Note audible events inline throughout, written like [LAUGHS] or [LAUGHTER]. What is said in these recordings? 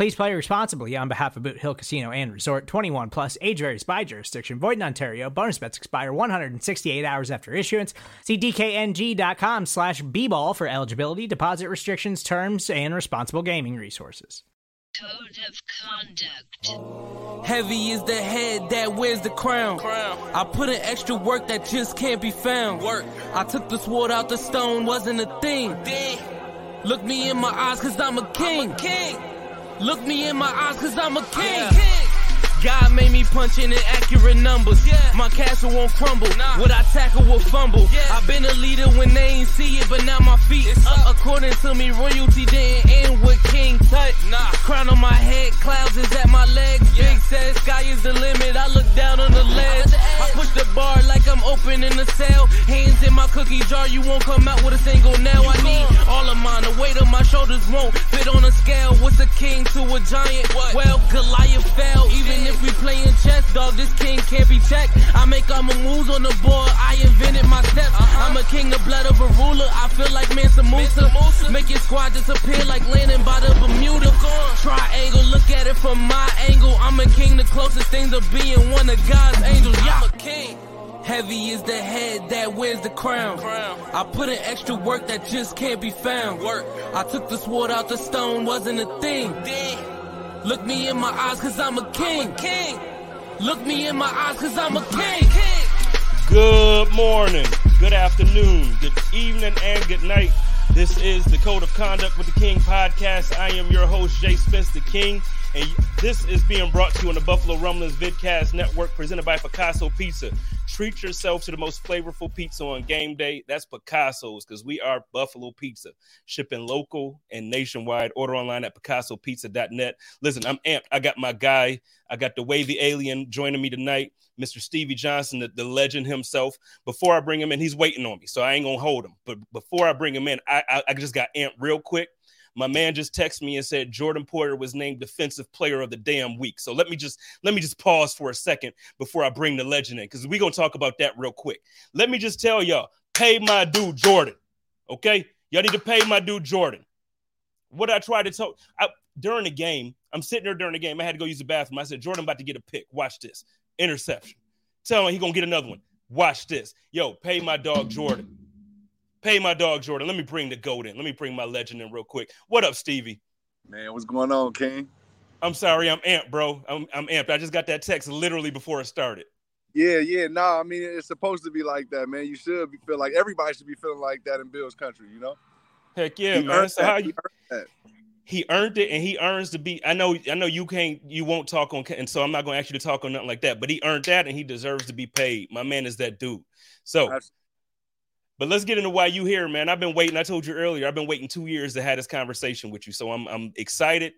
Please play responsibly on behalf of Boot Hill Casino and Resort 21 plus age varies by jurisdiction. Void in Ontario. Bonus bets expire 168 hours after issuance. See DKNG.com slash B-ball for eligibility, deposit restrictions, terms, and responsible gaming resources. Code of conduct. Heavy is the head that wears the crown. I put in extra work that just can't be found. Work. I took the sword out the stone, wasn't a thing. Look me in my eyes, cause I'm a king. Look me in my eyes, cause I'm a king. God made me punch in inaccurate numbers. Yeah. My castle won't crumble. What I tackle will fumble. I've been a leader when they ain't see it, but now my feet up. According to me, royalty didn't end with King Tut. Crown on my head, clouds is at my legs. Big says sky is the limit. I look down on the ledge. I push the bar like I'm opening a cell. Hands in my cookie jar, you won't come out with a single nail. I need all of mine. The weight of my shoulders won't fit on a scale. What's a king to a giant? Well, Goliath fell. Even if we playing chess, dog, this king can't be checked. I make all my moves on the board. I invented my steps. Uh-huh. I'm a king, of blood of a ruler. I feel like Mansa Musa. Make your squad disappear like landing by the Bermuda. Triangle, look at it from my angle. I'm a king, the closest thing to being one of God's angels. Yeah. I'm a king. Heavy is the head that wears the crown. I put in extra work that just can't be found. Work. I took the sword out the stone, wasn't a thing. Look me in my eyes, cause I'm a king. king. Look me in my eyes, cause I'm a king. Good morning, good afternoon, good evening, and good night. This is the Code of Conduct with the King podcast. I am your host, Jay Spence the King, and this is being brought to you on the Buffalo Rumblings Vidcast Network, presented by Picasso Pizza. Treat yourself to the most flavorful pizza on game day. That's Picasso's, because we are Buffalo Pizza, shipping local and nationwide. Order online at PicassoPizza.net. Listen, I'm amped. I got my guy. I got the wavy alien joining me tonight. Mr. Stevie Johnson, the, the, legend himself. Before I bring him in, he's waiting on me, so I ain't gonna hold him. But before I bring him in, I, I, I just got amped real quick. My man just texted me and said Jordan Poyer was named defensive player of the damn week. So let me just let me just pause for a second before I bring the legend in because we're gonna talk about that real quick. Let me just tell y'all, pay my dude Jordan. Okay, y'all need to pay my dude Jordan. What I tried to tell I, during the game, I'm sitting there during the game. I had to go use the bathroom. I said, Jordan about to get a pick. Watch this interception. Tell him he gonna get another one. Watch this. Yo, pay my dog Jordan. Pay my dog Jordan. Let me bring the goat in. Let me bring my legend in real quick. What up, Stevie? Man, what's going on, King? I'm sorry, I'm amped, bro. I'm, I'm amped. I just got that text literally before it started. Yeah, yeah. No, nah, I mean it's supposed to be like that, man. You should be feel like everybody should be feeling like that in Bill's country, you know? Heck yeah, he man. So how you he earned it and he earns to be i know i know you can't you won't talk on and so i'm not going to ask you to talk on nothing like that but he earned that and he deserves to be paid my man is that dude so Absolutely. But let's get into why you here man. I've been waiting. I told you earlier i've been waiting two years to have this conversation with you. So i'm, I'm excited.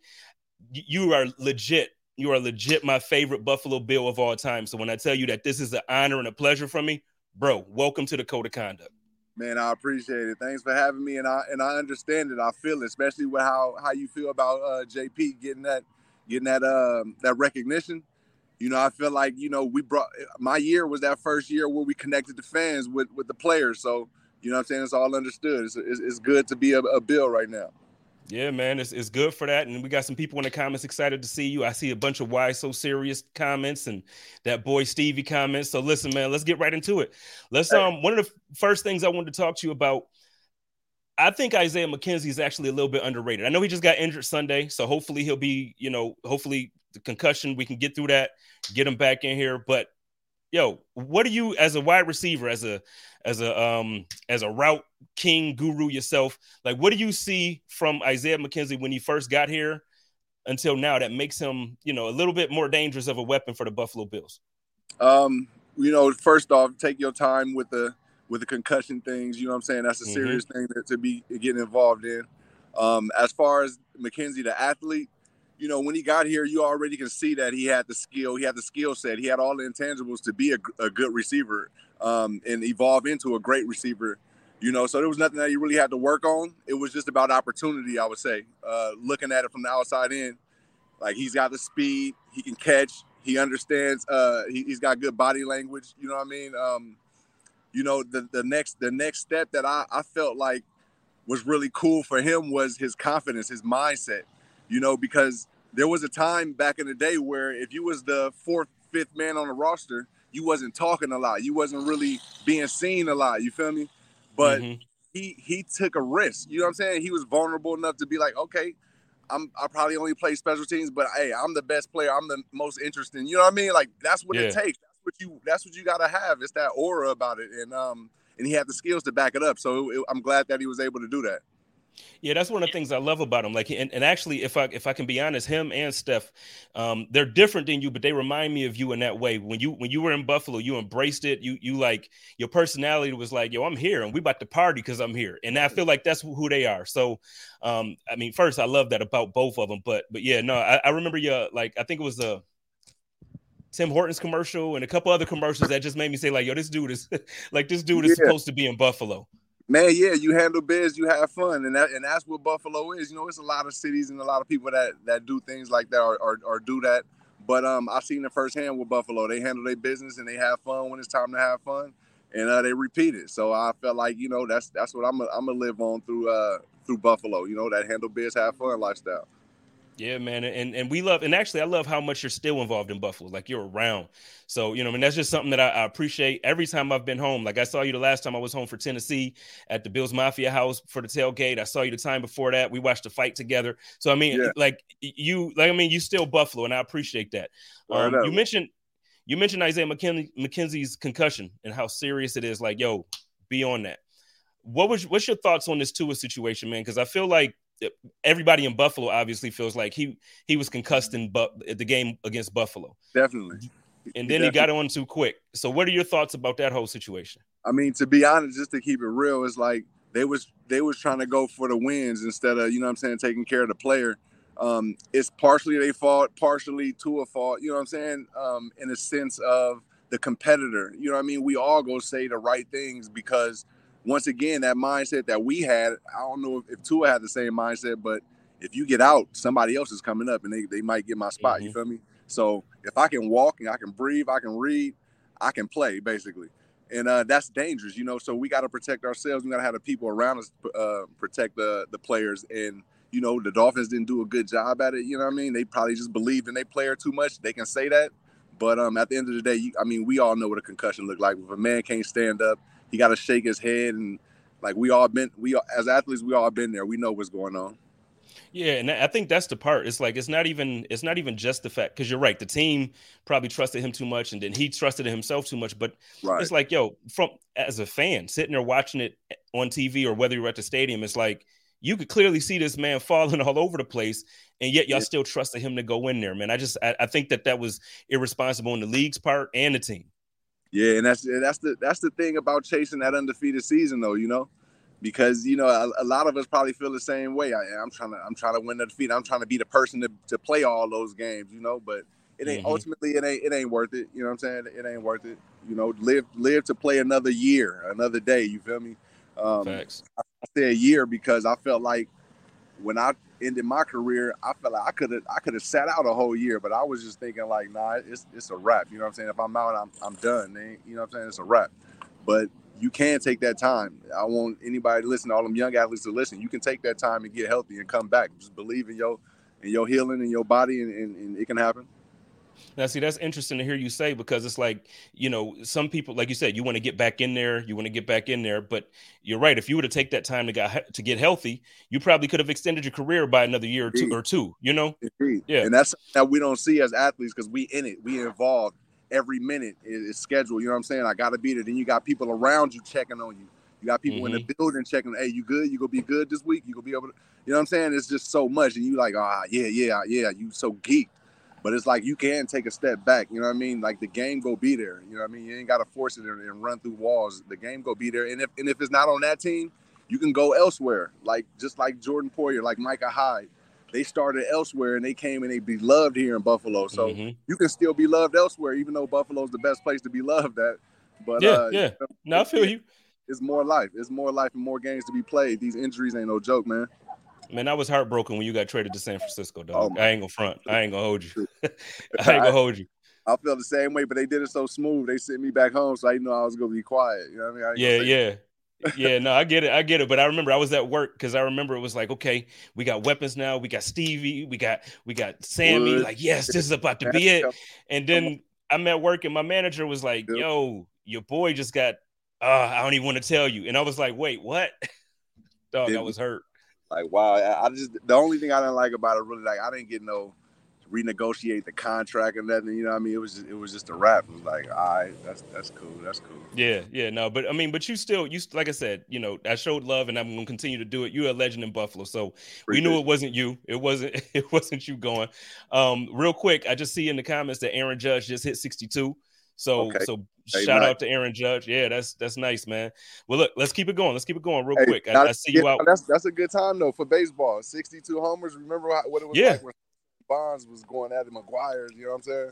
You are legit. You are legit my favorite buffalo bill of all time. So when i tell you that this is an honor and a pleasure for me bro welcome to the code of conduct. Man, I appreciate it. Thanks for having me, and I and I understand it. I feel it, especially with how how you feel about uh, JP getting that getting that um, that recognition. You know, I feel like you know we brought my year was that first year where we connected the fans with with the players. So you know, I'm saying it's all understood. It's, it's, it's good to be a, a bill right now. Yeah, man, it's, it's good for that. And we got some people in the comments excited to see you. I see a bunch of why so serious comments and that boy Stevie comments. So listen, man, let's get right into it. Let's um one of the first things I wanted to talk to you about. I think Isaiah McKenzie is actually a little bit underrated. I know he just got injured Sunday, so hopefully he'll be, you know, hopefully the concussion we can get through that, get him back in here. But yo, what do you as a wide receiver, as a as a um as a route king guru yourself, like what do you see from Isaiah McKenzie when he first got here until now that makes him, you know, a little bit more dangerous of a weapon for the Buffalo Bills? Um, you know, first off, take your time with the with the concussion things. You know what I'm saying? That's a Mhm. serious thing to, to be getting involved in. Um, as far as McKenzie, the athlete, you know, when he got here, you already can see that he had the skill, he had the skill set, he had all the intangibles to be a, a good receiver um, and evolve into a great receiver. You know, so there was nothing that he really had to work on. It was just about opportunity, I would say. Uh, looking at it from the outside in, like he's got the speed, he can catch, he understands, uh, he, he's got good body language. You know what I mean? Um, you know, the the next the next step that I, I felt like was really cool for him was his confidence, his mindset. You know, because there was a time back in the day where if you was the fourth, fifth man on the roster, you wasn't talking a lot. You wasn't really being seen a lot. You feel me? But Mhm. he he took a risk. You know what I'm saying? He was vulnerable enough to be like, okay, I'm I probably only play special teams, but hey, I'm the best player. I'm the most interesting. You know what I mean? Like that's what it takes. That's what you that's what you gotta have. It's that aura about it, and um and he had the skills to back it up. So it, I'm glad that he was able to do that. Yeah, that's one of the things I love about him. Like, and, and actually, if I if I can be honest, him and Steph, um, they're different than you, but they remind me of you in that way. When you when you were in Buffalo, you embraced it. You you like your personality was like, yo, I'm here, and we about to party because I'm here. And I feel like that's who they are. So, um, I mean, first, I love that about both of them. But but yeah, no, I, I remember your like I think it was a. Tim Hortons commercial and a couple other commercials that just made me say like, "Yo, this dude is [LAUGHS] like this dude is Yeah. supposed to be in Buffalo." Man, yeah, you handle biz, you have fun, and that and that's what Buffalo is. You know, it's a lot of cities and a lot of people that that do things like that or or, or do that. But um, I've seen it firsthand with Buffalo. They handle their business and they have fun when it's time to have fun, and uh, they repeat it. So I felt like you know that's that's what I'm I'm gonna live on through uh through Buffalo. You know, that handle biz, have fun lifestyle. Yeah, man, and and we love, and actually, I love how much you're still involved in Buffalo. Like you're around, so you know, I mean, that's just something that I, I appreciate every time I've been home. Like I saw you the last time I was home for Tennessee at the Bills Mafia House for the tailgate. I saw you the time before that. We watched the fight together. So I mean, Yeah. like you, like I mean, you still Buffalo, and I appreciate that. Um, know. you mentioned you mentioned Isaiah McKin- McKenzie's concussion and how serious it is. Like, yo, be on that. What was what's your thoughts on this Tua situation, man? Because I feel like everybody in Buffalo obviously feels like he he was concussed in bu- the game against Buffalo, Definitely. and then he got on too quick. So, what are your thoughts about that whole situation? I mean, to be honest, just to keep it real, it's like they was they was trying to go for the wins instead of you know what I'm saying taking care of the player. Um, it's partially they fault, partially to a fault. You know what I'm saying? Um, in a sense of the competitor. You know what I mean? We all go say the right things because once again, that mindset that we had. I don't know if, if Tua had the same mindset, but if you get out, somebody else is coming up and they, they might get my spot. You Mhm. feel me? So if I can walk and I can breathe, I can read, I can play basically and uh, that's dangerous, you know. So we got to protect ourselves. We got to have the people around us uh, protect the the players. And you know, the Dolphins didn't do a good job at it. You know what I mean? They probably just believed in their player too much. They can say that, but um, at the end of the day, you, I mean, we all know what a concussion look like. If a man can't stand up, he got to shake his head, and like we all been, we all, as athletes, we all been there. We know what's going on. Yeah, and I think that's the part. It's like it's not even it's not even just the fact because you're right. The team probably trusted him too much, and then he trusted himself too much. But Right. it's like, yo, from as a fan sitting there watching it on TV or whether you're at the stadium, it's like you could clearly see this man [LAUGHS] falling all over the place, and yet y'all Yeah. still trusted him to go in there, man. I just I, I think that that was irresponsible on the league's part and the team. Yeah, and that's that's the that's the thing about chasing that undefeated season, though. You know, because you know a, a lot of us probably feel the same way. I, I'm trying to I'm trying to win the defeat. I'm trying to be the person to, to play all those games. You know, but it ain't Mhm. ultimately it ain't it ain't worth it. You know what I'm saying? It ain't worth it. You know, live live to play another year, another day. You feel me? Um, Facts. I say a year because I felt like when I ended my career, I felt like I could have I could have sat out a whole year, but I was just thinking like, nah, it's it's a wrap. You know what I'm saying? If I'm out, I'm I'm done. They, you know what I'm saying? It's a wrap. But you can take that time. I want anybody to listen, all them young athletes to listen. You can take that time and get healthy and come back. Just believe in your in your healing and your body, and, and, and it can happen. Now, see, that's interesting to hear you say because it's like, you know, some people, like you said, you want to get back in there, you want to get back in there, but you're right. If you were to take that time to get to get healthy, you probably could have extended your career by another year or two, Indeed. or two. You know, Indeed. Yeah. And that's that we don't see as athletes because we in it, we involved, every minute is, scheduled. You know what I'm saying? I got to be there. Then you got people around you checking on you. You got people mm-hmm. in the mm-hmm. building checking. Hey, you good? You gonna be good this week? You gonna be able to? You know what I'm saying? It's just so much, and you like, ah, yeah, yeah, yeah. You so geeked, but it's like you can take a step back. You know what I mean? Like the game go be there. You know what I mean? You ain't gotta force it and, run through walls. The game go be there, and if and if it's not on that team, you can go elsewhere. Like just like Jordan Poyer, like Micah Hyde they started elsewhere and they came and they be loved here in Buffalo. So mm-hmm. you can still be loved elsewhere, even though Buffalo's the best place to be loved at. But yeah, uh, yeah. You know, no, I feel you. It's more life. It's more life and more games to be played. These injuries ain't no joke, man. Man, I was heartbroken when you got traded to San Francisco, dog. Oh, I ain't gonna front. I ain't gonna hold you. [LAUGHS] I ain't gonna hold you. I feel the same way, but they did it so smooth. They sent me back home, so I didn't know I was gonna be quiet. You know what I mean? I yeah, yeah yeah, no, I get it. I get it. But I remember I was at work because I remember it was like, okay, we got weapons now. We got Stevie. We got we got Sammy. Like, yes, this is about to [LAUGHS] be it. And then I'm at work and my manager was like, yo, your boy just got. Uh, I don't even want to tell you. And I was like, wait, what? [LAUGHS] Dog, I was hurt. Like, wow. I just the only thing I didn't like about it really, like, I didn't get no renegotiate the contract and nothing. You know, what I mean, it was just, it was just a wrap. It was like, all right, that's that's cool, that's cool. Yeah, yeah, no, but I mean, but you still, you like I said, you know, I showed love, and I'm gonna continue to do it. You're a legend in Buffalo, so we knew it wasn't you. It wasn't [LAUGHS] it wasn't you going. Um, real quick, I just see in the comments that Aaron Judge just hit 62. So okay. so hey, shout out to Aaron Judge. Yeah, that's that's nice, man. Well, look, let's keep it going. Let's keep it going real hey, quick. I, I see you out. That's that's a good time though for baseball. 62 homers. Remember what it was yeah. like when Bonds was going at it, McGwire's, you know what I'm saying?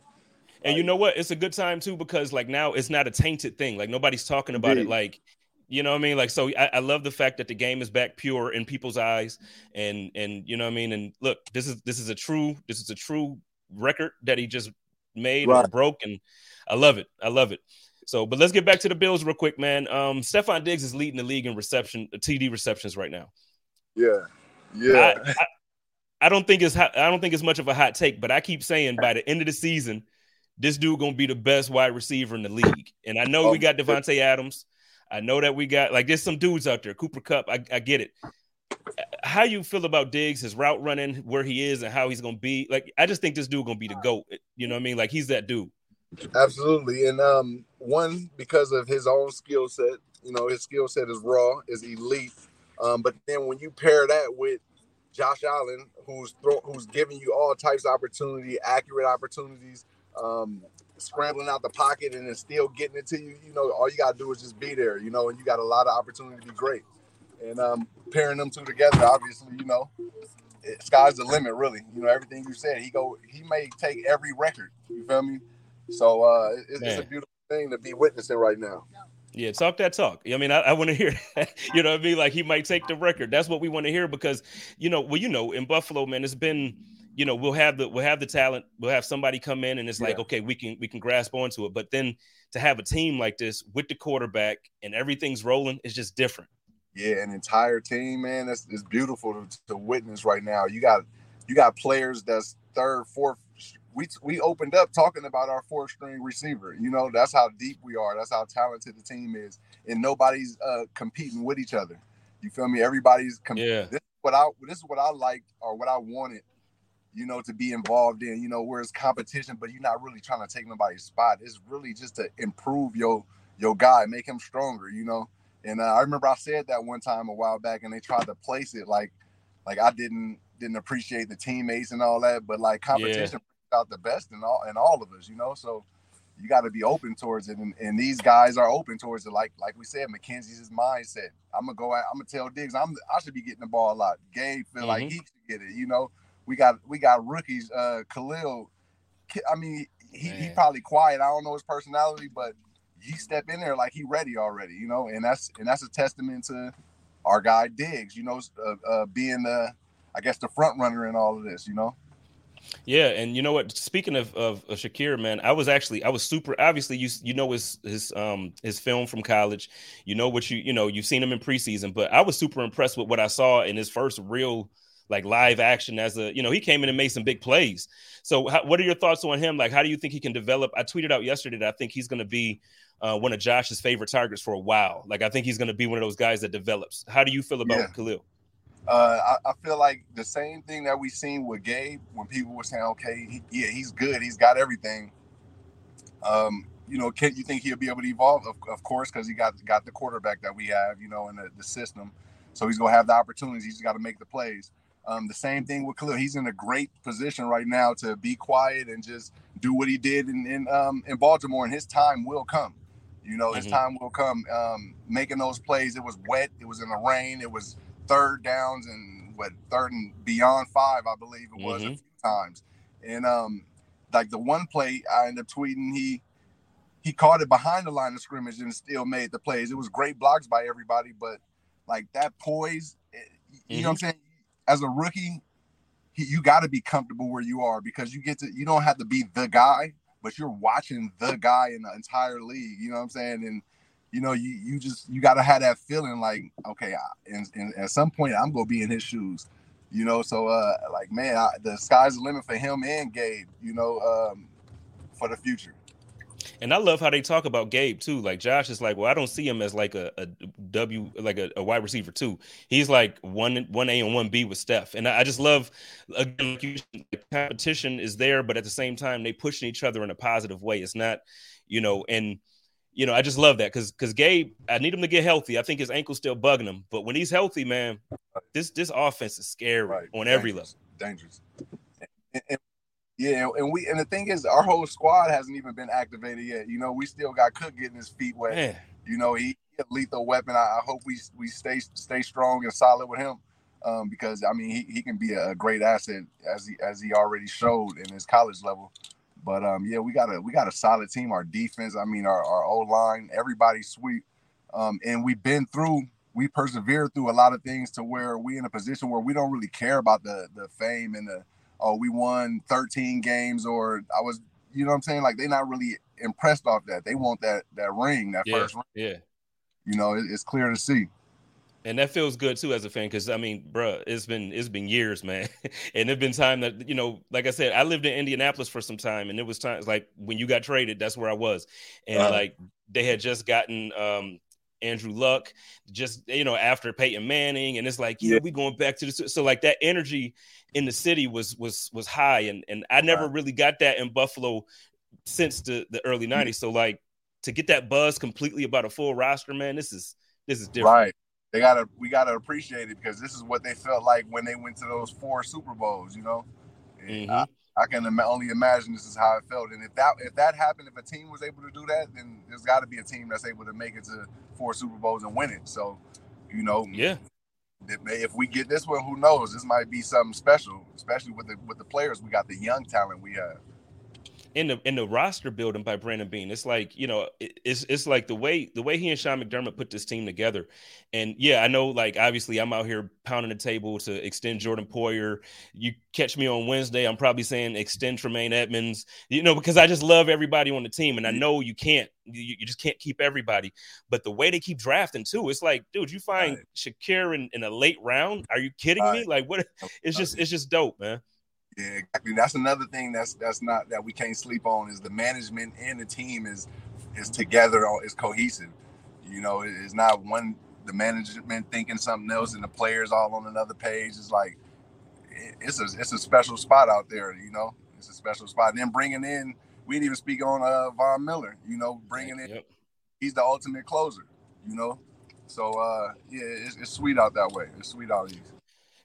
And like, you know what? It's a good time too because like now it's not a tainted thing. Like nobody's talking about indeed. it. Like you know what I mean? Like so, I, I, love the fact that the game is back pure in people's eyes, and and you know what I mean. And look, this is this is a true this is a true record that he just made right. or broken. I love it. I love it. So, but let's get back to the Bills real quick, man. Um, Stefon Diggs is leading the league in reception, TD receptions right now. Yeah, yeah. I, I, I don't think it's hot, I don't think it's much of a hot take, but I keep saying by the end of the season, this dude gonna be the best wide receiver in the league. And I know we got Davante Adams. I know that we got like there's some dudes out there. Cooper Kupp. I, I get it. How you feel about Diggs, his route running, where he is, and how he's gonna be? Like, I just think this dude gonna be the goat. You know what I mean? Like he's that dude. Absolutely, and um, one because of his own skill set. You know, his skill set is raw, is elite. Um, but then when you pair that with Josh Allen, who's throw, who's giving you all types of opportunity, accurate opportunities, um, scrambling out the pocket and then still getting it to you. You know, all you gotta do is just be there. You know, and you got a lot of opportunity to be great. And um, pairing them two together, obviously, you know, it, sky's the limit. Really, you know, everything you said, he go, he may take every record. You feel me? So uh, it, it's a beautiful thing to be witnessing right now. Yeah, talk that talk. I mean, I, I want to hear that. [LAUGHS] You know what I mean? Like he might take the record. That's what we want to hear because, you know, well, you know, in Buffalo, man, it's been, you know, we'll have the we'll have the talent, we'll have somebody come in and it's yeah. like, okay, we can we can grasp onto it. But then to have a team like this with the quarterback and everything's rolling is just different. Yeah, an entire team, man. That's it's beautiful to, to witness right now. You got you got players that's third, fourth, we we opened up talking about our fourth string receiver. You know, that's how deep we are. That's how talented the team is, and nobody's uh, competing with each other. You feel me? Everybody's com- yeah. This is what I this is what I liked or what I wanted. You know, to be involved in. You know, where it's competition, but you're not really trying to take nobody's spot. It's really just to improve your your guy, make him stronger. You know, and uh, I remember I said that one time a while back, and they tried to place it like like I didn't didn't appreciate the teammates and all that, but like competition out the best in all in all of us, you know. So you got to be open towards it, and, and these guys are open towards it. Like like we said, McKenzie's his mindset. I'm gonna go. Out, I'm gonna tell Diggs. I'm I should be getting the ball a lot. Gabe feel mm-hmm. like he should get it. You know, we got we got rookies. Uh, Khalil. I mean, he, he probably quiet. I don't know his personality, but he step in there like he ready already. You know, and that's and that's a testament to our guy Diggs. You know, uh, uh, being the I guess the front runner in all of this. You know. Yeah, and you know what? Speaking of, of, of Shakir, man, I was actually I was super. Obviously, you you know his his um his film from college. You know what you you know you've seen him in preseason, but I was super impressed with what I saw in his first real like live action as a you know he came in and made some big plays. So how, what are your thoughts on him? Like how do you think he can develop? I tweeted out yesterday that I think he's going to be uh, one of Josh's favorite targets for a while. Like I think he's going to be one of those guys that develops. How do you feel about yeah. Khalil? Uh, I, I, feel like the same thing that we seen with Gabe when people were saying, okay, he, yeah, he's good, he's got everything. Um, you know, can you think he'll be able to evolve? Of, of course, because he got got the quarterback that we have, you know, in the, the system. So he's gonna have the opportunities. He's got to make the plays. Um, the same thing with Khalil. He's in a great position right now to be quiet and just do what he did in in, um, in Baltimore, and his time will come. You know, his mm-hmm. time will come. Um, making those plays. It was wet. It was in the rain. It was third downs and what third and beyond five, I believe it was mm-hmm. a few times. And um, like the one play I ended up tweeting, he he caught it behind the line of scrimmage and still made the plays. It was great blocks by everybody, but like that poise, eh, you mm-hmm. know what I'm mm-hmm. saying? As a rookie, he, you got to be comfortable where you are because you get to you don't have to be the guy, but you're watching the guy in the entire league. You know what I'm saying? And you know, you you just you got to have that feeling like, okay, I, and at some point I'm gonna be in his shoes. You know, so uh, like man, I, the sky's the limit for him and Gabe. You know, um, for the future. And I love how they talk about Gabe too. Like Josh is like, well, I don't see him as like a, a W, like a, a wide receiver too. He's like one one A and one B with Steph. And I, I just love again, the competition is there, but at the same time, they pushing each other in a positive way. It's not, you know, and you know, I just love that because because Gabe, I need him to get healthy. I think his ankle's still bugging him, but when he's healthy, man, this this offense is scary right. on Dangerous. every level. Dangerous. And, and, yeah, and we and the thing is, our whole squad hasn't even been activated yet. You know, we still got Cook getting his feet wet. Man. You know, he, he a lethal weapon. I, I, hope we we stay stay strong and solid with him. Um, because I mean, he, he can be a great asset as he as he already showed in his college level. But um, yeah, we got a we got a solid team. Our defense, I mean, our our O line, everybody's sweet. Um, and we've been through, we persevered through a lot of things to where we in a position where we don't really care about the the fame and the oh we won 13 games or I was you know what I'm saying like they're not really impressed off that. They want that that ring, that yeah, first ring. Yeah. You know, it, it's clear to see and that feels good too as a fan because I mean, bro, it's been it's been years, man, [LAUGHS] and it's been time that you know, like I said, I lived in Indianapolis for some time, and it was times like when you got traded, that's where I was, and uh like they had just gotten um Andrew Luck, just you know after Peyton Manning, and it's like yeah, yeah. we going back to the so like that energy in the city was was was high, and and I never really got that in Buffalo since the the early '90s. So like to get that buzz completely about a full roster, man, this is this is different. Right they gotta we gotta appreciate it because this is what they felt like when they went to those four Super Bowls. You know, mm-hmm. I, I, can only imagine this is how it felt. And if that if that happened, if a team was able to do that, then there's got to be a team that's able to make it to four Super Bowls and win it. So, you know, yeah. If, if we get this one, who knows? This might be something special, especially with the with the players we got, the young talent we have in the in the roster building by Brandon Beane. It's like you know, it's it's like the way the way he and Sean McDermott put this team together. And yeah, I know like obviously I'm out here pounding the table to extend Jordan Poyer. You catch me on Wednesday, I'm probably saying extend Tremaine Edmunds. You know, because I just love everybody on the team, and I mm-hmm. know you can't you, you just can't keep everybody. But the way they keep drafting too, it's like, dude, you find right. Shakir in, in a late round? Are you kidding right. me? Like what? It's just it's just dope, man. Yeah, exactly. That's another thing that's that's not that we can't sleep on is the management and the team is is together is cohesive. You know, it's not one the management thinking something else and the players all on another page. It's like it's a it's a special spot out there. You know, it's a special spot. And then bringing in, we didn't even speak on uh, Von Miller. You know, bringing in, yep. he's the ultimate closer. You know, so uh, yeah, it's, it's sweet out that way. It's sweet out east.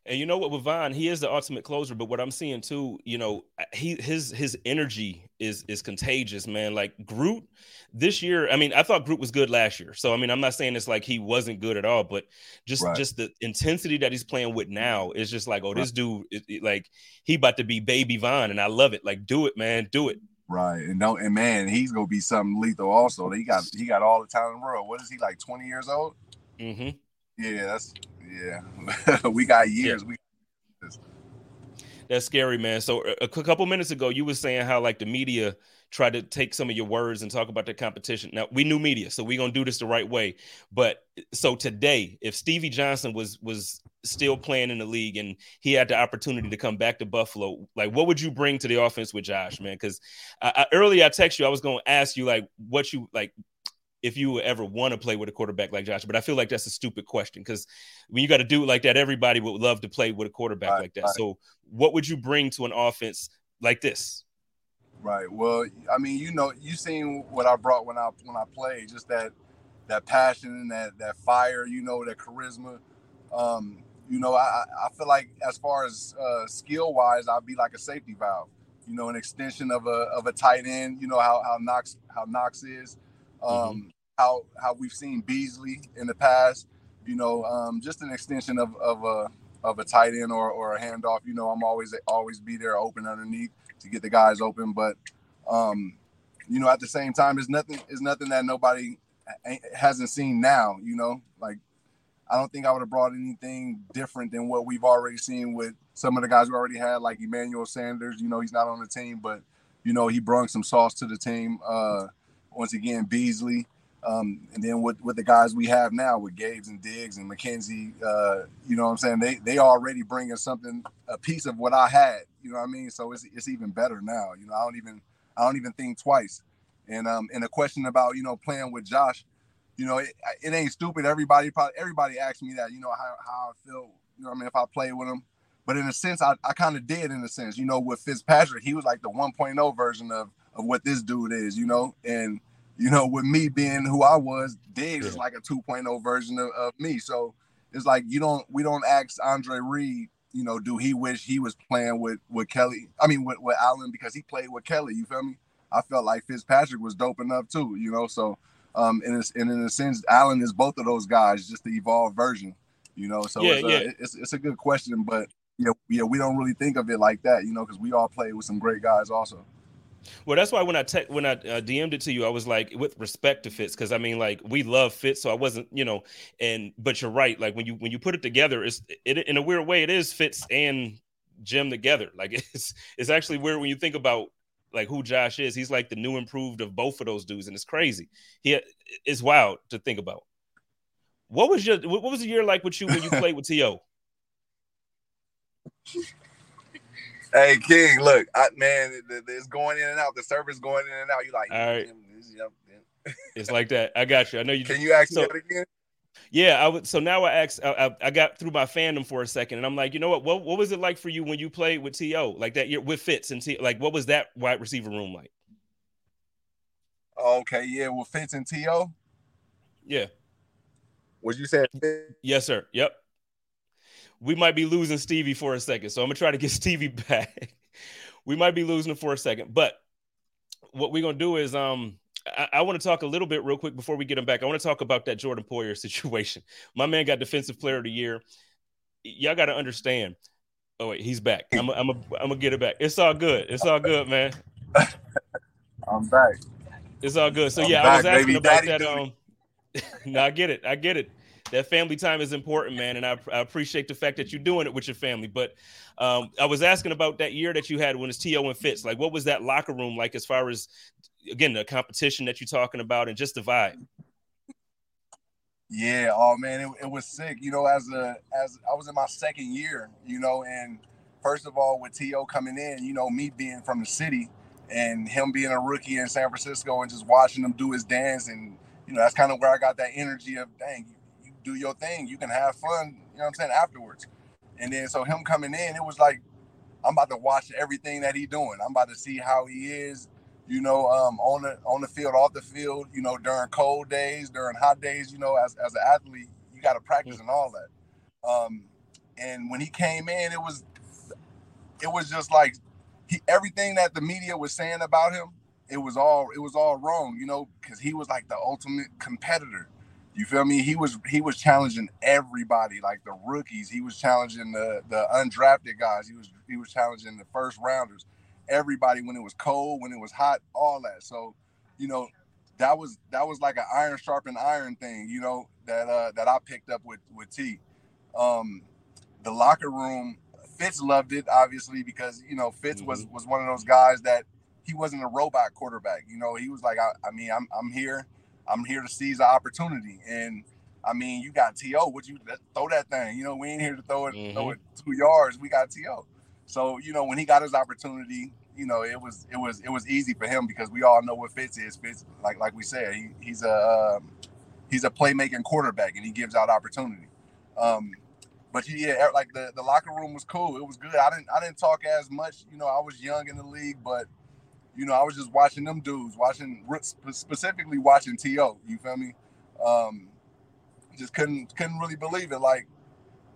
And you know what, with Von, he is the ultimate closer. But what I'm seeing too, you know, he his his energy is is contagious, man. Like Groot this year. I mean, I thought Groot was good last year. So I mean, I'm not saying it's like he wasn't good at all, but just right. just the intensity that he's playing with now is just like, oh, right. this dude, it, it, like he about to be baby Von, and I love it. Like, do it, man, do it. Right, and don't and man, he's gonna be something lethal. Also, he got he got all the talent in the world. What is he like? Twenty years old? Mm-hmm. Yeah, that's yeah, [LAUGHS] we got years. Yeah. We that's scary, man. So a, couple minutes ago, you were saying how like the media tried to take some of your words and talk about the competition. Now we knew media, so we're gonna do this the right way. But so today, if Stevie Johnson was was still playing in the league and he had the opportunity to come back to Buffalo, like what would you bring to the offense with Josh, man? Because earlier I text you, I was gonna ask you like what you like if you ever want to play with a quarterback like Josh. But I feel like that's a stupid question because when you got to do it like that, everybody would love to play with a quarterback right, like that. Right. So, what would you bring to an offense like this? Right. Well, I mean, you know, you seen what I brought when I when I played, just that that passion and that that fire, you know, that charisma. Um, you know, I I feel like as far as uh, skill wise, I'd be like a safety valve. You know, an extension of a of a tight end. You know how how Knox how Knox is, um, mm-hmm. How how we've seen Beasley in the past. You know, um, just an extension of of a of a tight end or, or a handoff. You know, I'm always always be there open underneath to get the guys open. But um, you know, at the same time, it's nothing. It's nothing that nobody hasn't seen now. You know, like I don't think I would have brought anything different than what we've already seen with some of the guys we already had, like Emmanuel Sanders. You know, he's not on the team, but you know he brought some sauce to the team. Uh, once again, Beasley. Um, and then with, with the guys we have now with Gabes and Diggs and McKenzie, uh, you know what I'm saying? They they already bring us something, a piece of what I had, you know what I mean? So it's, it's even better now. You know, I don't even I don't even think twice. And um and a question about, you know, playing with Josh, you know, it, it ain't stupid. Everybody probably everybody asks me that, you know, how, how I feel, you know I mean, if I play with him. But in a sense, I, I kind of did in a sense, you know, with Fitzpatrick, he was like the 1.0 version of of what this dude is, you know, and you know, with me being who I was, Diggs yeah. is like a 2.0 version of, of, me. So it's like you don't we don't ask Andre Reed, you know, do he wish he was playing with with Kelly? I mean with, with Allen because he played with Kelly, you feel me? I felt like Fitzpatrick was dope enough too, you know. So um in a, and in a sense, Allen is both of those guys, just the evolved version, you know. So yeah, it's, yeah. it's it's a good question, but yeah, yeah, we don't really think of it like that, you know, because we all play with some great guys also. Well, that's why when I te- when I uh, DM'd it to you, I was like, with respect to Fitz, because I mean, like we love Fitz, so I wasn't, you know, and but you're right, like when you when you put it together, it's it in a weird way, it is Fitz and Jim together. Like [LAUGHS] it's it's actually weird when you think about like who Josh is. He's like the new improved of both of those dudes, and it's crazy. He it's wild to think about. What was your what was the year like with you when you [LAUGHS] played with T.O.? Hey King, look, I, man, it's going in and out. The service going in and out. You like, all right? Mm, [LAUGHS] it's like that. I got you. I know you. Can you ask so, that again? Yeah, I would. So now I asked. I, I, got through my fandom for a second, and I'm like, you know what? What what was it like for you when you played with T.O. like that year with Fitz and T? Like, what was that wide receiver room like? Okay, yeah, with Fitz and To. Yeah. Was you saying? Yes, sir. Yep we might be losing Stevie for a second. So I'm gonna try to get [LAUGHS] Stevie back. we might be losing him for a second, but what we're gonna do is um I, I want to talk a little bit real quick before we get him back. I want to talk about that Jordan Poyer [LAUGHS] situation. My man got defensive player of the year. Y'all got to understand. Oh wait, he's back. I'm I'm I'm gonna get it back. It's all good. It's all good, man. [LAUGHS] I'm back. It's all good. So I'm yeah, back, I was asking baby. about Daddy that. Um, no, I get it. I get it that family time is important, man, and I, I, appreciate the fact that you're doing it with your family. But um, I was asking about that year that you had when it's T.O. and Fitz. Like, what was that locker room like as far as again the competition that you're talking about and just the vibe? Yeah, oh man, it, it was sick. You know, as a as I was in my second year, you know, and first of all with T.O. coming in, you know, me being from the city and him being a rookie in San Francisco and just watching him do his dance and you know that's kind of where I got that energy of dang do your thing. You can have fun, you know what I'm saying, afterwards. And then so him coming in, it was like I'm about to watch everything that he doing. I'm about to see how he is, you know, um, on the on the field, off the field, you know, during cold days, during hot days, you know, as, as an athlete, you got to practice and all that. Um, and when he came in, it was it was just like he everything that the media was saying about him, it was all it was all wrong, you know, because he was like the ultimate competitor. You feel me? He was he was challenging everybody, like the rookies. He was challenging the the undrafted guys. He was he was challenging the first rounders. Everybody when it was cold, when it was hot, all that. So, you know, that was that was like an iron sharpened iron thing. You know that uh, that I picked up with with T. Um, the locker room, Fitz loved it obviously because you know Fitz mm-hmm. was was one of those guys that he wasn't a robot quarterback. You know, he was like, I, I mean, I'm I'm here. I'm here to seize the opportunity. And I mean, you got To. Would you throw that thing? You know, we ain't here to throw it, mm-hmm. throw it two yards. We got To. So you know, when he got his opportunity, you know, it was it was it was easy for him because we all know what Fitz is. Fitz, like like we said, he, he's a um, he's a playmaking quarterback and he gives out opportunity. Um, but yeah, like the, the locker room was cool. It was good. I didn't I didn't talk as much. You know, I was young in the league, but you know, I was just watching them dudes, watching specifically watching To. You feel me? Um, just couldn't couldn't really believe it. Like,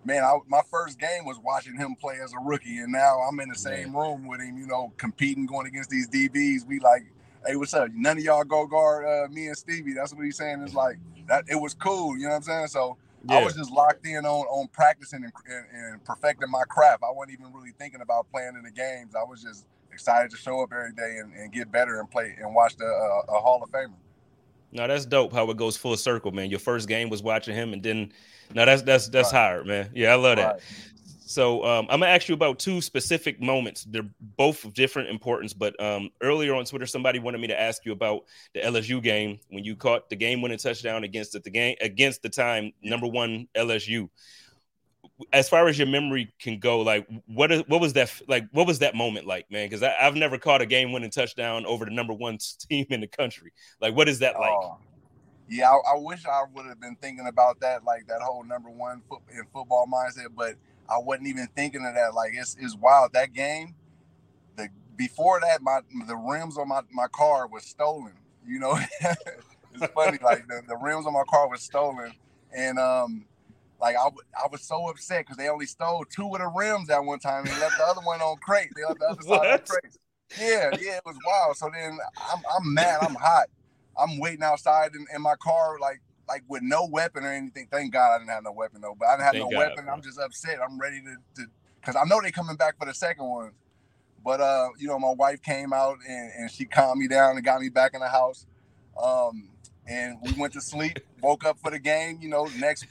man, I, my first game was watching him play as a rookie, and now I'm in the same room with him. You know, competing, going against these DBs. We like, hey, what's up? None of y'all go guard uh, me and Stevie. That's what he's saying. It's like that. It was cool. You know what I'm saying? So. Yeah. I was just locked in on on practicing and, and, and perfecting my craft. I wasn't even really thinking about playing in the games. I was just excited to show up every day and, and get better and play and watch the uh, a Hall of Famer. No, that's dope how it goes full circle, man. Your first game was watching him, and then no, that's that's that's right. hard, man. Yeah, I love that. Right. So um, I'm gonna ask you about two specific moments. They're both of different importance, but um, earlier on Twitter, somebody wanted me to ask you about the LSU game when you caught the game-winning touchdown against the, the game against the time number one LSU as far as your memory can go, like what is what was that like? What was that moment like, man? Because I've never caught a game-winning touchdown over the number one [LAUGHS] team in the country. Like, what is that like? Uh, yeah, I, I, wish I would have been thinking about that, like that whole number one foot, in football mindset, but I wasn't even thinking of that. Like, it's it's wild. That game, the before that, my the rims on my my car was stolen. You know, [LAUGHS] it's funny. like the, the rims on my car was stolen, and um like I, I was so upset because they only stole two of the rims at one time and left the other one on crate. They left the other side on crate. Yeah, yeah, it was wild. So then I'm I'm mad. I'm hot. I'm waiting outside in, in my car, like like with no weapon or anything. Thank God I didn't have no weapon though. But I didn't have Thank no God, weapon. I'm just upset. I'm ready to because I know they coming back for the second one. But uh, you know, my wife came out and, and she calmed me down and got me back in the house. Um, and we went to sleep, woke up for the game. You know, next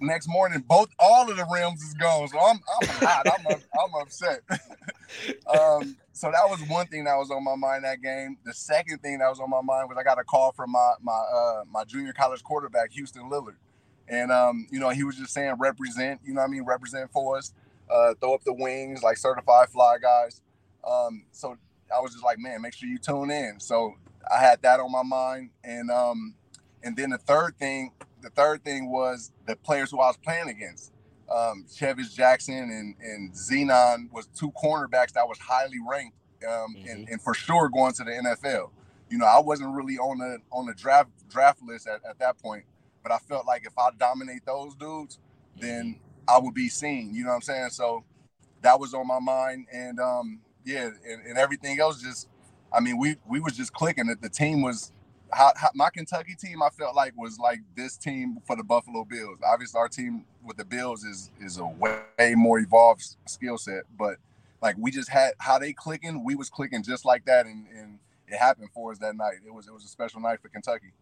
next morning, both all of the rims is gone. So I'm I'm hot. I'm I'm upset. [LAUGHS] um, so that was one thing that was on my mind that game. The second thing that was on my mind was I got a call from my my uh, my junior college quarterback, Houston Lillard, and um, you know he was just saying represent. You know what I mean? Represent for us. Uh, throw up the wings like certified fly guys. Um, so I was just like, man, make sure you tune in. So I had that on my mind, and um, and then the third thing the third thing was the players who I was playing against. Um, Chevis Jackson and, and Zenon was two cornerbacks that was highly ranked um, mm-hmm. and, and, for sure going to the NFL. You know, I wasn't really on the on the draft draft list at, at that point, but I felt like if I dominate those dudes, then mm-hmm. I would be seen. You know what I'm saying? So that was on my mind, and um, yeah, and, and everything else just, I mean, we we was just clicking. That the team was how, how, my Kentucky team, I felt like was like this team for the Buffalo Bills. Obviously, our team with the Bills is is a way, way more evolved skill set, but like we just had how they clicking, we was clicking just like that, and, and it happened for us that night. It was it was a special night for Kentucky.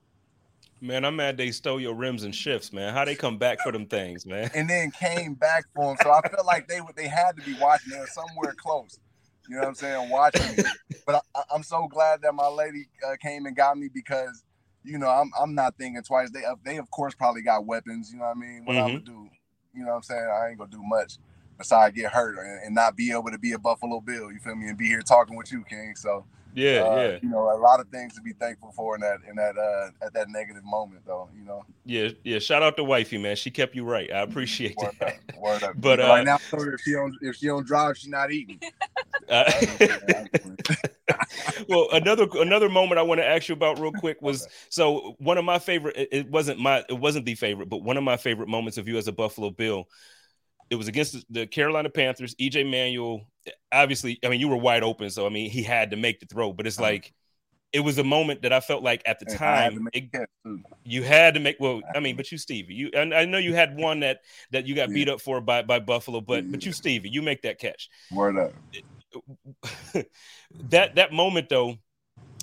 Man, I'm mad they stole your rims and shifts, man. How they come back for them things, man? And then came back for them. So I felt like they would they had to be watching. They were somewhere close. You know what I'm saying? Watching me. But I, am so glad that my lady uh, came and got me because, you know, I'm I'm not thinking twice. They uh, they of course probably got weapons. You know what I mean? What mm-hmm. I'm gonna do? You know what I'm saying? I ain't gonna do much besides get hurt and, and, not be able to be a Buffalo Bill. You feel me? And be here talking with you, King. So yeah, uh, yeah. You know, a lot of things to be thankful for in that in that uh at that negative moment though, you know. Yeah, yeah. Shout out to wifey, man. She kept you right. I [LAUGHS] appreciate Word that. Up. Word up. [LAUGHS] But uh, right now, if she don't if she don't drive, she's not eating. [LAUGHS] Uh, well, another another moment I want to ask you about real quick was okay. so one of my favorite. It, it wasn't my it wasn't the favorite, but one of my favorite moments of you as a Buffalo Bill it was against the Carolina Panthers. EJ Manuel, obviously, I mean, you were wide open, so I mean, he had to make the throw. But it's uh-huh. like it was a moment that I felt like at the time it, you had to make. Well, I mean, but you Stevie, you and I know you had one that that you got yeah. beat up for by by Buffalo, but yeah. but you Stevie, you make that catch. Word up. [LAUGHS] that that moment though.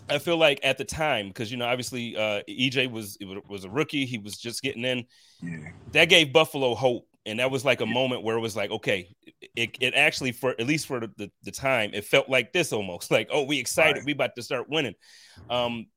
I feel like at the time, because you know, obviously, uh, EJ was was a rookie. He was just getting in. Yeah. That gave Buffalo hope and that was like a moment where it was like okay it, it actually for at least for the, the, time it felt like this almost [LAUGHS] like oh we excited right. we about to start winning. Um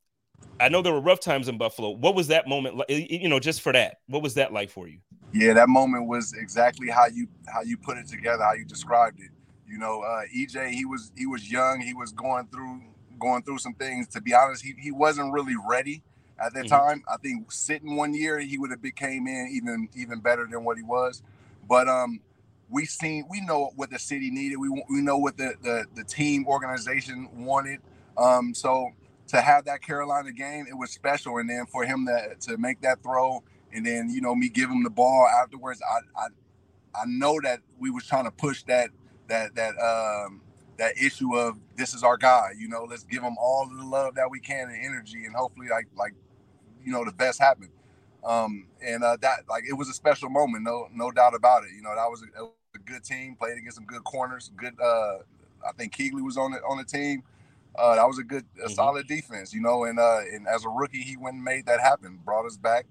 i know there were rough times in buffalo. What was that moment like you know just for that what was that like for you? Yeah that moment was exactly how you how you put it together how you described it. You know uh ej he was he was young he was going through going through some things. To be honest he, he wasn't really ready at that mm-hmm. time. I think sitting one year, he would have became in even even better than what he was. But um, we seen we know what the city needed. We we know what the the, the team organization wanted. Um, so to have that Carolina game, it was special. And then for him to to make that throw, and then you know me give him the ball afterwards, I I, I know that we was trying to push that that that um that issue of this is our guy. You know, let's give him all the love that we can and energy, and hopefully like like you know the best happen. Um, and uh, that like it was a special moment, no no doubt about it. You know, that was a, a good team, played against some good corners, good. Uh, I think Kuechly was on it on the team. Uh, that was a good, a mm-hmm. solid defense, you know. And uh, and as a rookie, he went and made that happen, brought us back,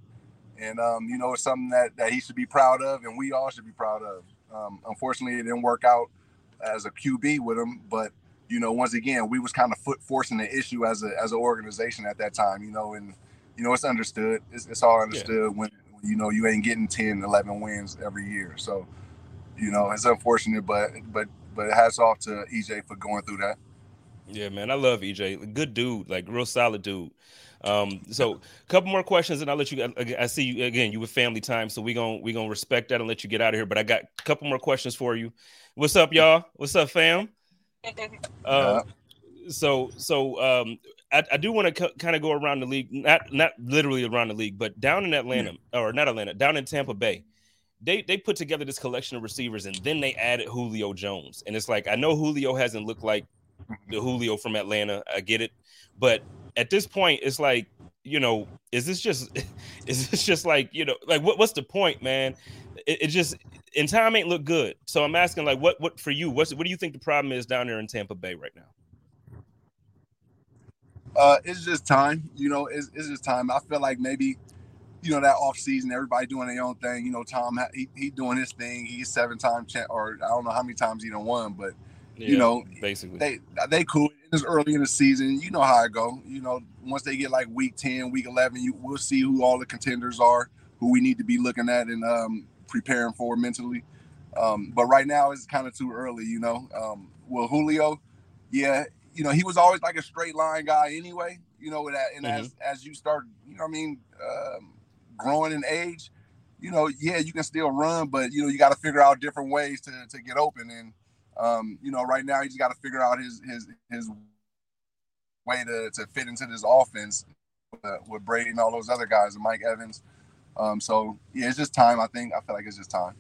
and um, you know, it's something that that he should be proud of, and we all should be proud of. Um, unfortunately, it didn't work out as a QB with him, but you know, once again, we was kind of foot forcing the issue as a as an organization at that time, you know, and you know, it's understood. It's, it's all understood yeah. when you know you ain't getting 10, 11 wins every year. So, you know, it's unfortunate, but but but hats off to EJ for going through that. Yeah, man, I love EJ. Good dude, like real solid dude. Um, so a couple more questions, and I'll let you. I see you again. You with family time, so we gonna we gonna respect that and let you get out of here. But I got a couple more questions for you. What's up, y'all? What's up, fam? [LAUGHS] Uh, so so um, I, I do want to c- kind of go around the league, not not literally around the league, but down in Atlanta mm. or not Atlanta, down in Tampa Bay. They, they put together this collection of receivers and then they added Julio Jones. And it's like, I know Julio hasn't looked like the Julio from Atlanta. I get it. But at this point, it's like, you know, is this just [LAUGHS] is this just like, you know, like what, what's the point, man? It, it just in time ain't look good. So I'm asking, like, what what for you? What's what do you think the problem is down there in Tampa Bay right now? Uh, it's just time. You know, it's, it's just time. I feel like maybe, you know, that off season, everybody doing their own thing. You know, Tom, he, he doing his thing. He's seven time champ, or I don't know how many times he done won, but yeah, you know, basically they they cool. It's early in the season. You know how it go. You know, once they get like week ten, week eleven, you we'll see who all the contenders are, who we need to be looking at and um, preparing for mentally. Um, but right now it's kind of too early. You know, um, well Julio, yeah, you know, he was always like a straight line guy anyway. You know, that and mm-hmm. as as you start, you know, I mean, um, growing in age, you know, yeah, you can still run, but you know, you got to figure out different ways to to get open. And um, you know, right now, he's got to figure out his his his way to to fit into this offense uh, with Brady and all those other guys, and Mike Evans. Um, so yeah, it's just time. I think I feel like it's just time.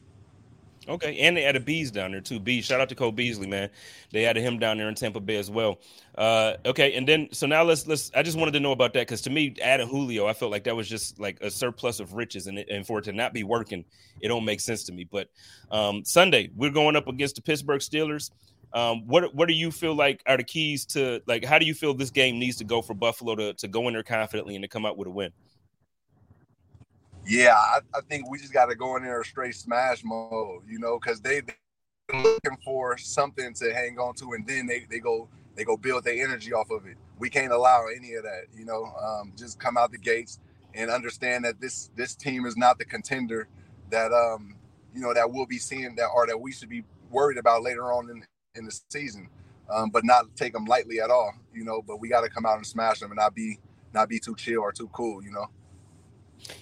Okay, and they added Bees down there too. Bees, shout out to Cole Beasley, man. They added him down there in Tampa Bay as well. Uh, okay, and then so now let's let's. I just wanted to know about that because to me, adding Julio, I felt like that was just like a surplus of riches, and it, and for it to not be working, it don't make sense to me. But um, Sunday, we're going up against the Pittsburgh Steelers. Um, what what do you feel like are the keys to like? How do you feel this game needs to go for Buffalo to to go in there confidently and to come out with a win? Yeah, I, I think we just got to go in there straight smash mode, you know, because they are looking for something to hang on to, and then they, they go they go build their energy off of it. We can't allow any of that, you know. Um, just come out the gates and understand that this this team is not the contender that um you know that we'll be seeing that or that we should be worried about later on in in the season, um, but not take them lightly at all, you know. But we got to come out and smash them and not be not be too chill or too cool, you know.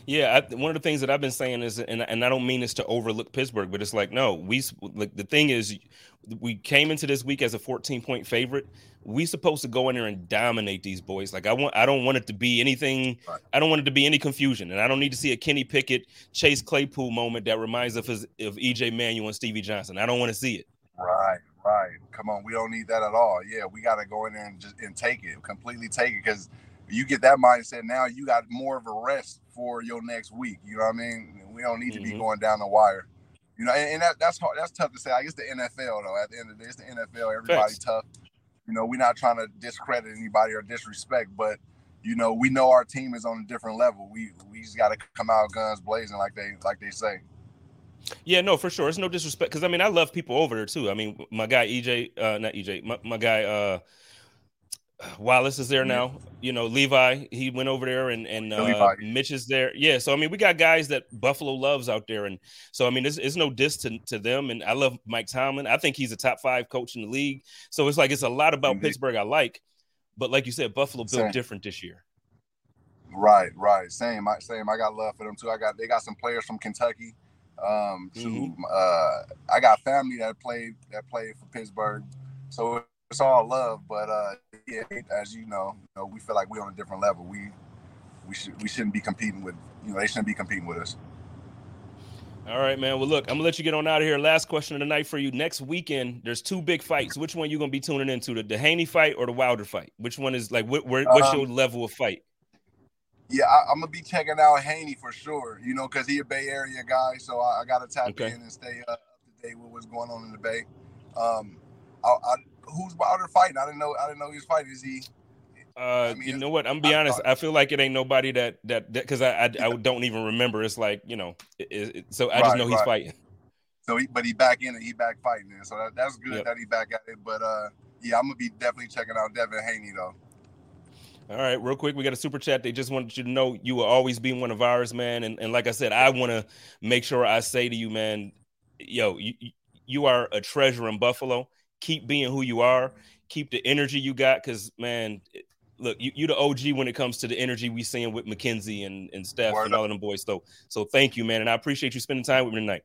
Yeah, I, one of the things that I've been saying is, and, and I don't mean this to overlook Pittsburgh, but it's like, no, we like the thing is, we came into this week as a 14 point favorite. We supposed to go in there and dominate these boys. Like I want, I don't want it to be anything. Right. I don't want it to be any confusion, and I don't need to see a Kenny Pickett, Chase Claypool moment that reminds us of, of EJ Manuel and Stevie Johnson. I don't want to see it. Right, right. Come on, we don't need that at all. Yeah, we got to go in there and just and take it, completely take it, because you get that mindset now, you got more of a rest for your next week. You know what I mean? We don't need mm-hmm. to be mm-hmm. going down the wire. You know, and, and that, that's hard, that's tough to say. I guess the NFL though. At the end of the day, it's the NFL. Everybody Thanks. tough. You know, we're not trying to discredit anybody or disrespect, but you know, we know our team is on a different level. We we just got to come out guns blazing, like they like they say. Yeah, no, for sure. It's no disrespect because I mean I love people over there too. I mean, my guy EJ, uh, not EJ, my, my guy uh, Wallace is there now. You know, Levi, he went over there and, and uh, Mitch is there. Yeah. So, I mean, we got guys that Buffalo loves out there. And so, I mean, it's, it's no diss to, to them. And I love Mike Tomlin. I think he's a top five coach in the league. So it's like, it's a lot about Pittsburgh I like. But like you said, Buffalo built same. different this year. Right, right. Same. I, same. I got love for them too. I got, they got some players from Kentucky. Um, mm-hmm. uh, I got family that played, that played for Pittsburgh. So it's all love, but uh, yeah, as you know, you know, we feel like we're on a different level. We we should we shouldn't be competing with you know they shouldn't be competing with us. All right, man. Well, look, I'm gonna let you get on out of here. Last question of the night for you. Next weekend, there's two big fights. Which one you gonna be tuning into? The, the Haney fight or the Wilder fight? Which one is like? What, where, what's um, your level of fight? Yeah, I, am gonna be checking out Haney for sure. You know, because he a Bay Area guy, so I, I gotta tap okay. in and stay uh, up to date with what's going on in the Bay. Um, I, I, who's Wilder fighting? I didn't know. I didn't know he was fighting. Is he? Uh, I mean, you know what? I'm be honest. I feel like it ain't nobody that that because I, I, I don't even remember. It's like you know, it, it, so I right, just know he's right. fighting. So he, but he back in it. He back fighting it. So that, that's good yep. that he back at it. But uh, yeah, I'm gonna be definitely checking out Devin Haney though. All right, real quick, we got a super chat. They just wanted you to know you will always be one of ours, man. And, and like I said, I want to make sure I say to you, man, yo, you, you are a treasure in Buffalo. Keep being who you are. Keep the energy you got, because man, look, you you the OG when it comes to the energy we seeing with McKenzie and and Steph Word and all of them boys. So so thank you, man, and I appreciate you spending time with me tonight.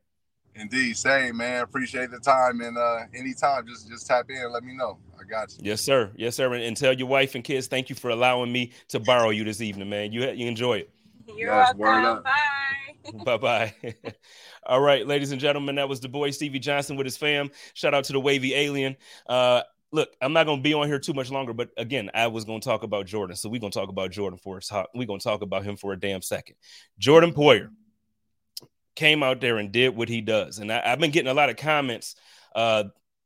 Indeed, same man. Appreciate the time and uh anytime, just just tap in, and let me know. I got you. Yes, sir. Yes, sir. And, and tell your wife and kids thank you for allowing me to borrow you this evening, man. You you enjoy it. You're yes, welcome. Bye. Bye bye. [LAUGHS] All right, ladies and gentlemen, that was the boy Stevie Johnson with his fam. Shout out to the wavy alien. Uh, look, I'm not to be on here too much longer, but again, I was to talk about Jordan. So we're to talk about Jordan for us. We're going to talk about him for a damn second. Jordan Poyer came out there and did what he does. And I, have been getting a lot of comments uh,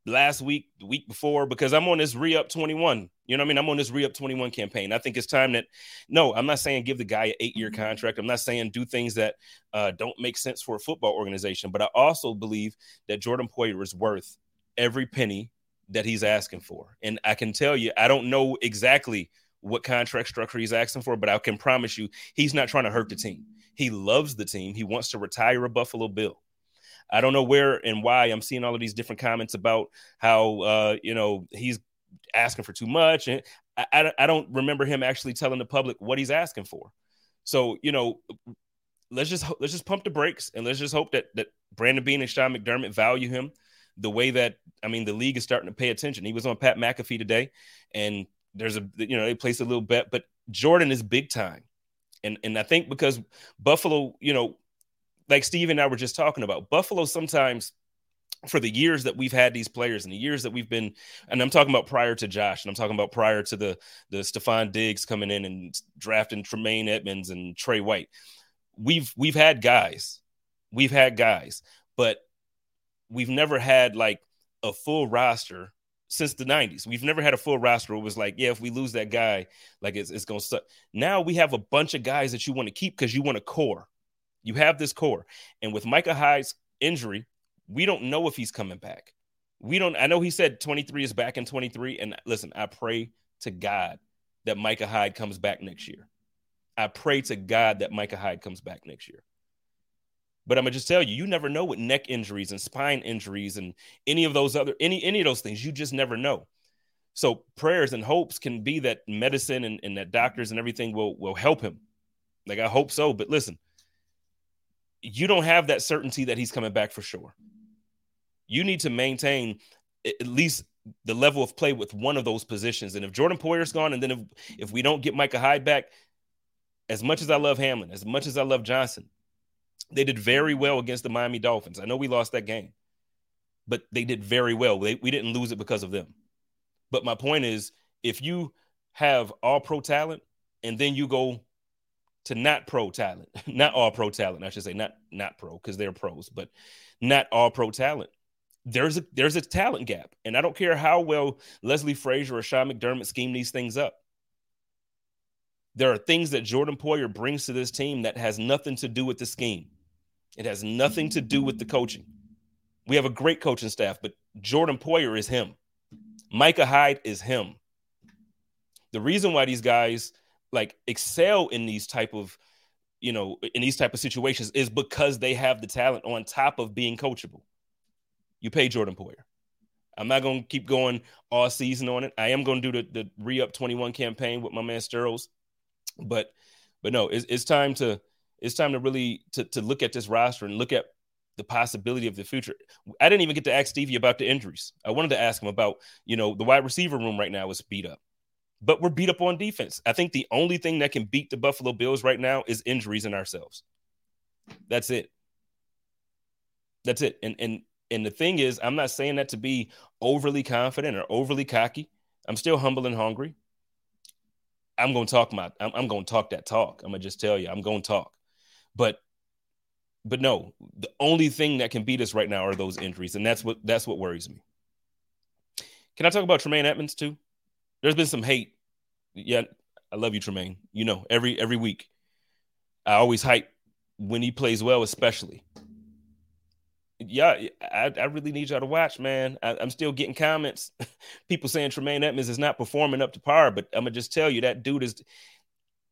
last week, the week before, because I'm on this re up 21. You know what I mean? I'm on this re up 21 campaign. I think it's time that, no, I'm not saying give the guy an eight year mm-hmm. contract. I'm not saying do things that uh, don't make sense for a football organization. But I also believe that Jordan Poyer is worth every penny that he's asking for. And I can tell you, I don't know exactly what contract structure he's asking for, but I can promise you he's not trying to hurt the team. He loves the team. He wants to retire a Buffalo Bill. I don't know where and why I'm seeing all of these different comments about how uh, you know he's asking for too much, and I, I, I don't remember him actually telling the public what he's asking for. So you know, let's just let's just pump the brakes and let's just hope that that Brandon Beane and Sean McDermott value him the way that I mean the league is starting to pay attention. He was on Pat McAfee today, and there's a you know they placed a little bet, but Jordan is big time, and and I think because Buffalo, you know, like Steve and I were just talking about, Buffalo sometimes for the years that we've had these players and the years that we've been, and I'm talking about prior to Josh, and I'm talking about prior to the the Stefon Diggs coming in and drafting Tremaine Edmunds and Tre White. We've we've had guys, we've had guys, but we've never had like a full roster since the 90s. We've never had a full roster. It was like, yeah, if we lose that guy, like it's, it's going to suck. Now we have a bunch of guys that you want to keep because you want a core. You have this core. And with Micah Hyde's injury, we don't know if he's coming back. We don't, I know he said 23 is back in 23. And listen, I pray to God that Micah Hyde comes back next year. I pray to God that Micah Hyde comes back next year. But I'm gonna just tell you, you never know with neck injuries and spine injuries and any of those other any any of those things. You just never know. So prayers and hopes can be that medicine and, and that doctors and everything will will help him. Like I hope so. But listen, you don't have that certainty that he's coming back for sure. You need to maintain at least the level of play with one of those positions. And if Jordan Poyer's gone, and then if if we don't get Micah Hyde back, as much as I love Hamlin, as much as I love Johnson, they did very well against the Miami Dolphins. I know we lost that game, but they did very well. They, we didn't lose it because of them. But my point is, if you have all pro talent and then you go to not pro talent, [LAUGHS] not all pro talent, I should say, not not pro because they're pros, but not all pro talent. There's a there's a talent gap, and I don't care how well Leslie Frazier or Sean McDermott scheme these things up. There are things that Jordan Poyer brings to this team that has nothing to do with the scheme. It has nothing to do with the coaching. We have a great coaching staff, but Jordan Poyer is him. Micah Hyde is him. The reason why these guys like excel in these type of, you know, in these type of situations is because they have the talent on top of being coachable. You pay Jordan Poyer. I'm not going to keep going all season on it. I am going to do the, the re-up 21 campaign with my man Sterles, but but no, it's, it's time to it's time to really to, to look at this roster and look at the possibility of the future. I didn't even get to ask Stevie about the injuries. I wanted to ask him about, you know, the wide receiver room right now is beat up, but we're beat up on defense. I think the only thing that can beat the Buffalo Bills right now is injuries in ourselves. That's it. That's it. And and and the thing is, I'm not saying that to be overly confident or overly cocky. I'm still humble and hungry. I'm gonna talk my I'm, I'm gonna talk that talk. I'm gonna just tell you, I'm gonna talk. But but no, the only thing that can beat us right now are those injuries, and that's what that's what worries me. Can I talk about Tremaine Edmunds too? There's been some hate. Yeah, I love you, Tremaine. You know, every every week, I always hype when he plays well, especially. Yeah, I, I really need y'all to watch, man. I, am still getting comments, [LAUGHS] people saying Tremaine Edmunds is not performing up to par, but I'm gonna just tell you that dude is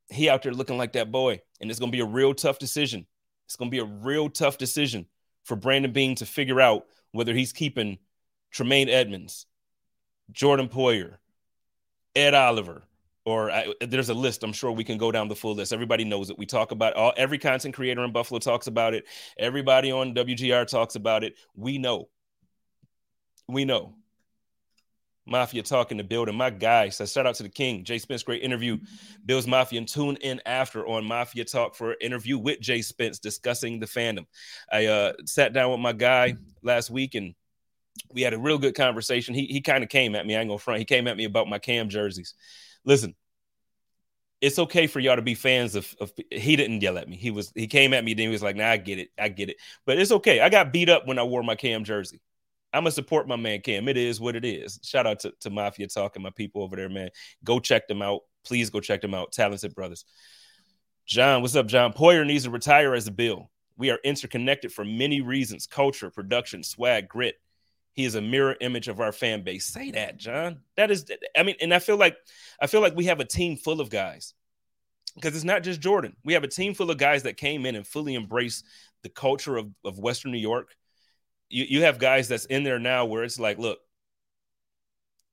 he out there looking like that boy, and it's gonna be a real tough decision it's to be a real tough decision for Brandon Beane to figure out whether he's keeping Tremaine Edmunds, Jordan Poyer, Ed Oliver, or I, there's a list. I'm sure we can go down the full list. Everybody knows it. We talk about all every content creator in Buffalo talks about it. Everybody on WGR talks about it. We know. We know. Mafia talking to building. My guy says, shout out to the King. Jay Spence, great interview. Bills Mafia and tune in after on Mafia Talk for an interview with Jay Spence discussing the fandom. I uh, sat down with my guy last week and we had a real good conversation. He he kind of came at me. I ain't gonna front. He came at me about my cam jerseys. Listen, it's okay for y'all to be fans of, of he didn't yell at me. He was he came at me, then he was like, nah, I get it. I get it. But it's okay. I got beat up when I wore my cam jersey. I'm gonna support my man Cam. It is what it is. Shout out to, to Mafia Talk and my people over there, man. Go check them out. Please go check them out. Talented brothers. John, what's up, John? Poyer needs to retire as a bill. We are interconnected for many reasons culture, production, swag, grit. He is a mirror image of our fan base. Say that, John. That is, I mean, and I feel like I feel like we have a team full of guys because it's not just Jordan. We have a team full of guys that came in and fully embraced the culture of, of Western New York you, you have guys that's in there now where it's like, look,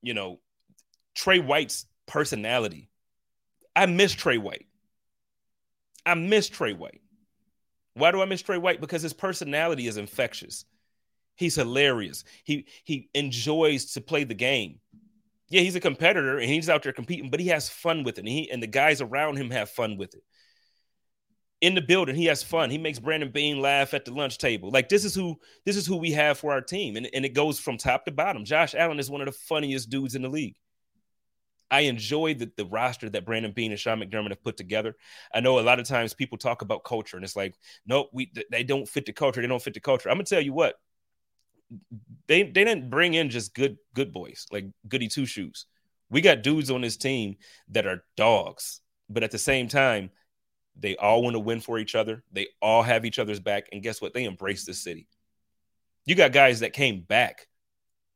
you know, Tre White's personality. I miss Tre White. I miss Tre White. Why do I miss Tre White? Because his personality is infectious. He's hilarious. He he enjoys to play the game. Yeah, he's a competitor and he's out there competing, but he has fun with it. And he and the guys around him have fun with it in the building. He has fun. He makes Brandon Beane laugh at the lunch table. Like this is who this is who we have for our team, and, and it goes from top to bottom. Josh Allen is one of the funniest dudes in the league. I enjoy the, the roster that Brandon Beane and Sean McDermott have put together. I know a lot of times people talk about culture, and it's like, nope, we they don't fit the culture. They don't fit the culture. I'm gonna tell you what. They they didn't bring in just good good boys like goody two shoes. We got dudes on this team that are dogs, but at the same time, they all want to win for each other. They all have each other's back. And guess what? They embrace the city. You got guys that came back.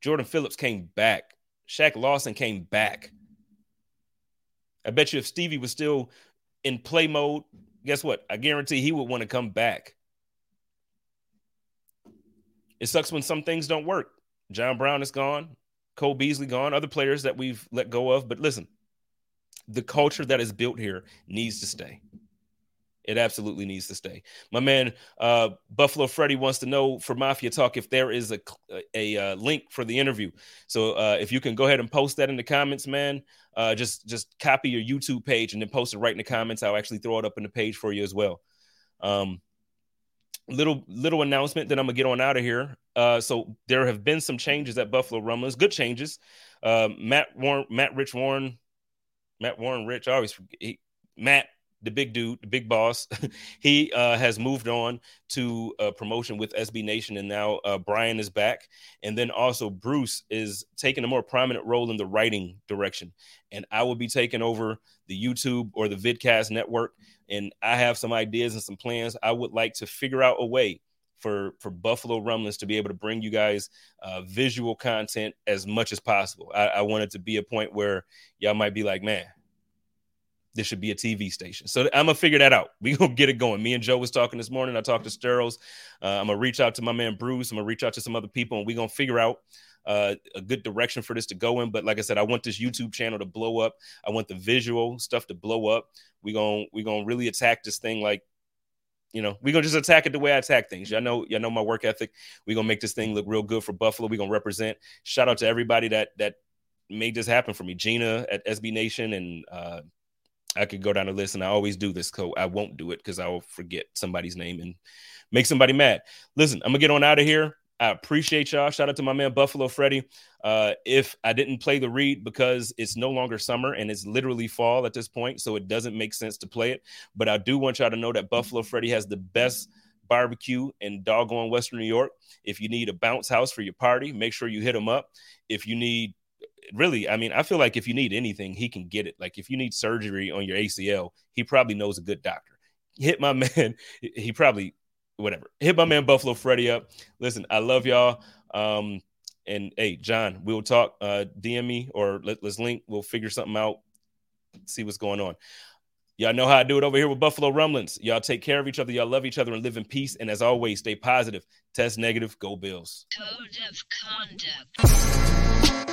Jordan Phillips came back. Shaq Lawson came back. I bet you if Stevie was still in play mode, guess what? I guarantee he would want to come back. It sucks when some things don't work. John Brown is gone. Cole Beasley gone. Other players that we've let go of. But listen, the culture that is built here needs to stay. It absolutely needs to stay. My man, uh, Buffalo Freddy wants to know for Mafia Talk if there is a a, a uh, link for the interview. So uh, if you can go ahead and post that in the comments, man. Uh, just just copy your YouTube page and then post it right in the comments. I'll actually throw it up in the page for you as well. Um, little little announcement that I'm gonna get on out of here. Uh, so there have been some changes at Buffalo Rumblings, good changes. Uh, Matt Warren, Matt Rich Warren, Matt Warren Rich. I always forget, he, Matt the big dude, the big boss, [LAUGHS] he uh, has moved on to a promotion with SB Nation, and now uh, Brian is back. And then also Bruce is taking a more prominent role in the writing direction. And I will be taking over the YouTube or the Vidcast network. And I have some ideas and some plans. I would like to figure out a way for for Buffalo Rumblings to be able to bring you guys uh, visual content as much as possible. I, I want it to be a point where y'all might be like, man, this should be a TV station. So I'm gonna figure that out. We gonna get it going. Me and Joe was talking this morning. I talked to Sterls. Uh, I'm gonna reach out to my man Bruce. I'm gonna reach out to some other people, and we gonna figure out uh, a good direction for this to go in. But like I said, I want this YouTube channel to blow up. I want the visual stuff to blow up. We gonna we gonna really attack this thing like you know, we're gonna just attack it the way I attack things. Y'all know, y'all know my work ethic. We're gonna make this thing look real good for Buffalo. We're gonna represent. Shout out to everybody that that made this happen for me. Gina at SB Nation and uh I could go down the list and I always do this, so I won't do it because I'll forget somebody's name and make somebody mad. Listen, I'm gonna get on out of here. I appreciate y'all. Shout out to my man Buffalo Freddy. Uh, if I didn't play the read because it's no longer summer and it's literally fall at this point, so it doesn't make sense to play it. But I do want y'all to know that Buffalo Freddy has the best barbecue in doggone Western New York. If you need a bounce house for your party, make sure you hit him up. If you need really, I mean, I feel like if you need anything, he can get it. Like if you need surgery on your ACL, he probably knows a good doctor. Hit my [LAUGHS] man. He probably whatever. Hit my man Buffalo Freddy up. Listen, I love y'all. Um, and hey, John, we'll talk. Uh, DM me or let, let's link. We'll figure something out. See what's going on. Y'all know how I do it over here with Buffalo Rumblings. Y'all take care of each other. Y'all love each other and live in peace. And as always, stay positive. Test negative. Go Bills. Code of conduct.